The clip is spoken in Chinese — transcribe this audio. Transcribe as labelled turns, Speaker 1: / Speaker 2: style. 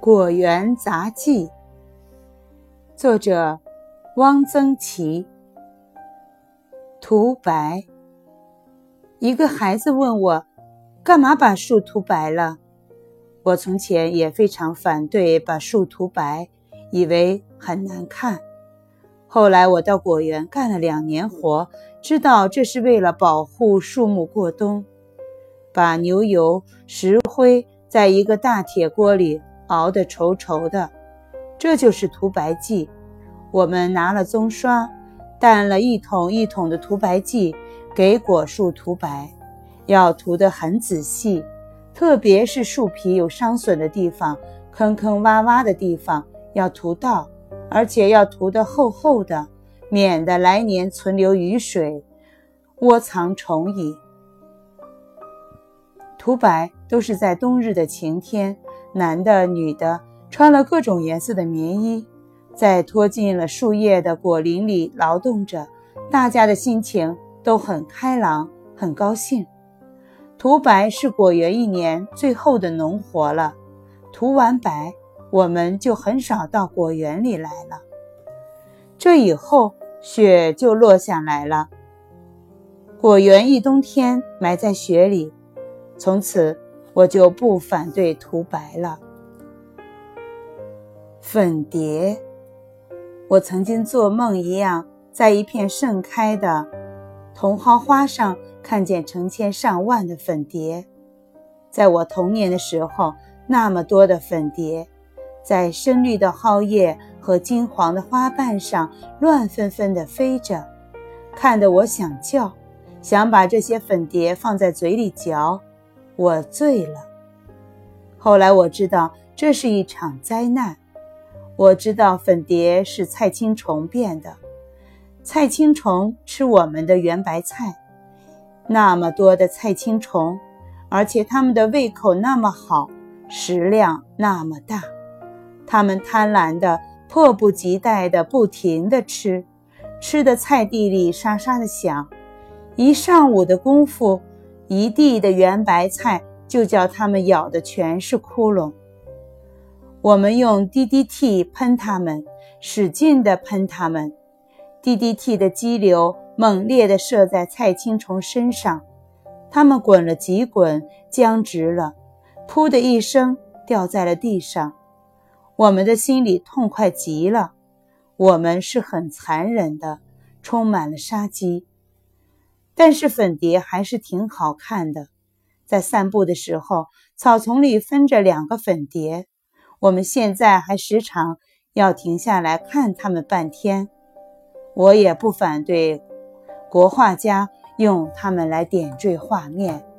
Speaker 1: 《果园杂记》作者汪曾祺。涂白。一个孩子问我：“干嘛把树涂白了？”我从前也非常反对把树涂白，以为很难看。后来我到果园干了两年活，知道这是为了保护树木过冬。把牛油、石灰在一个大铁锅里。熬得稠稠的，这就是涂白剂。我们拿了棕刷，淡了一桶一桶的涂白剂，给果树涂白，要涂得很仔细，特别是树皮有伤损的地方、坑坑洼洼的地方要涂到，而且要涂得厚厚的，免得来年存留雨水，窝藏虫蚁。涂白都是在冬日的晴天。男的、女的穿了各种颜色的棉衣，在拖进了树叶的果林里劳动着，大家的心情都很开朗，很高兴。涂白是果园一年最后的农活了，涂完白，我们就很少到果园里来了。这以后雪就落下来了，果园一冬天埋在雪里，从此。我就不反对涂白了。粉蝶，我曾经做梦一样，在一片盛开的茼蒿花上看见成千上万的粉蝶。在我童年的时候，那么多的粉蝶，在深绿的蒿叶和金黄的花瓣上乱纷纷地飞着，看得我想叫，想把这些粉蝶放在嘴里嚼。我醉了。后来我知道这是一场灾难。我知道粉蝶是菜青虫变的，菜青虫吃我们的圆白菜。那么多的菜青虫，而且它们的胃口那么好，食量那么大，它们贪婪的、迫不及待的、不停的吃，吃的菜地里沙沙的响。一上午的功夫。一地的圆白菜就叫它们咬的全是窟窿。我们用 DDT 喷它们，使劲地喷它们。DDT 的激流猛烈地射在菜青虫身上，它们滚了几滚，僵直了，噗的一声掉在了地上。我们的心里痛快极了。我们是很残忍的，充满了杀机。但是粉蝶还是挺好看的，在散步的时候，草丛里分着两个粉蝶，我们现在还时常要停下来看他们半天。我也不反对国画家用它们来点缀画面。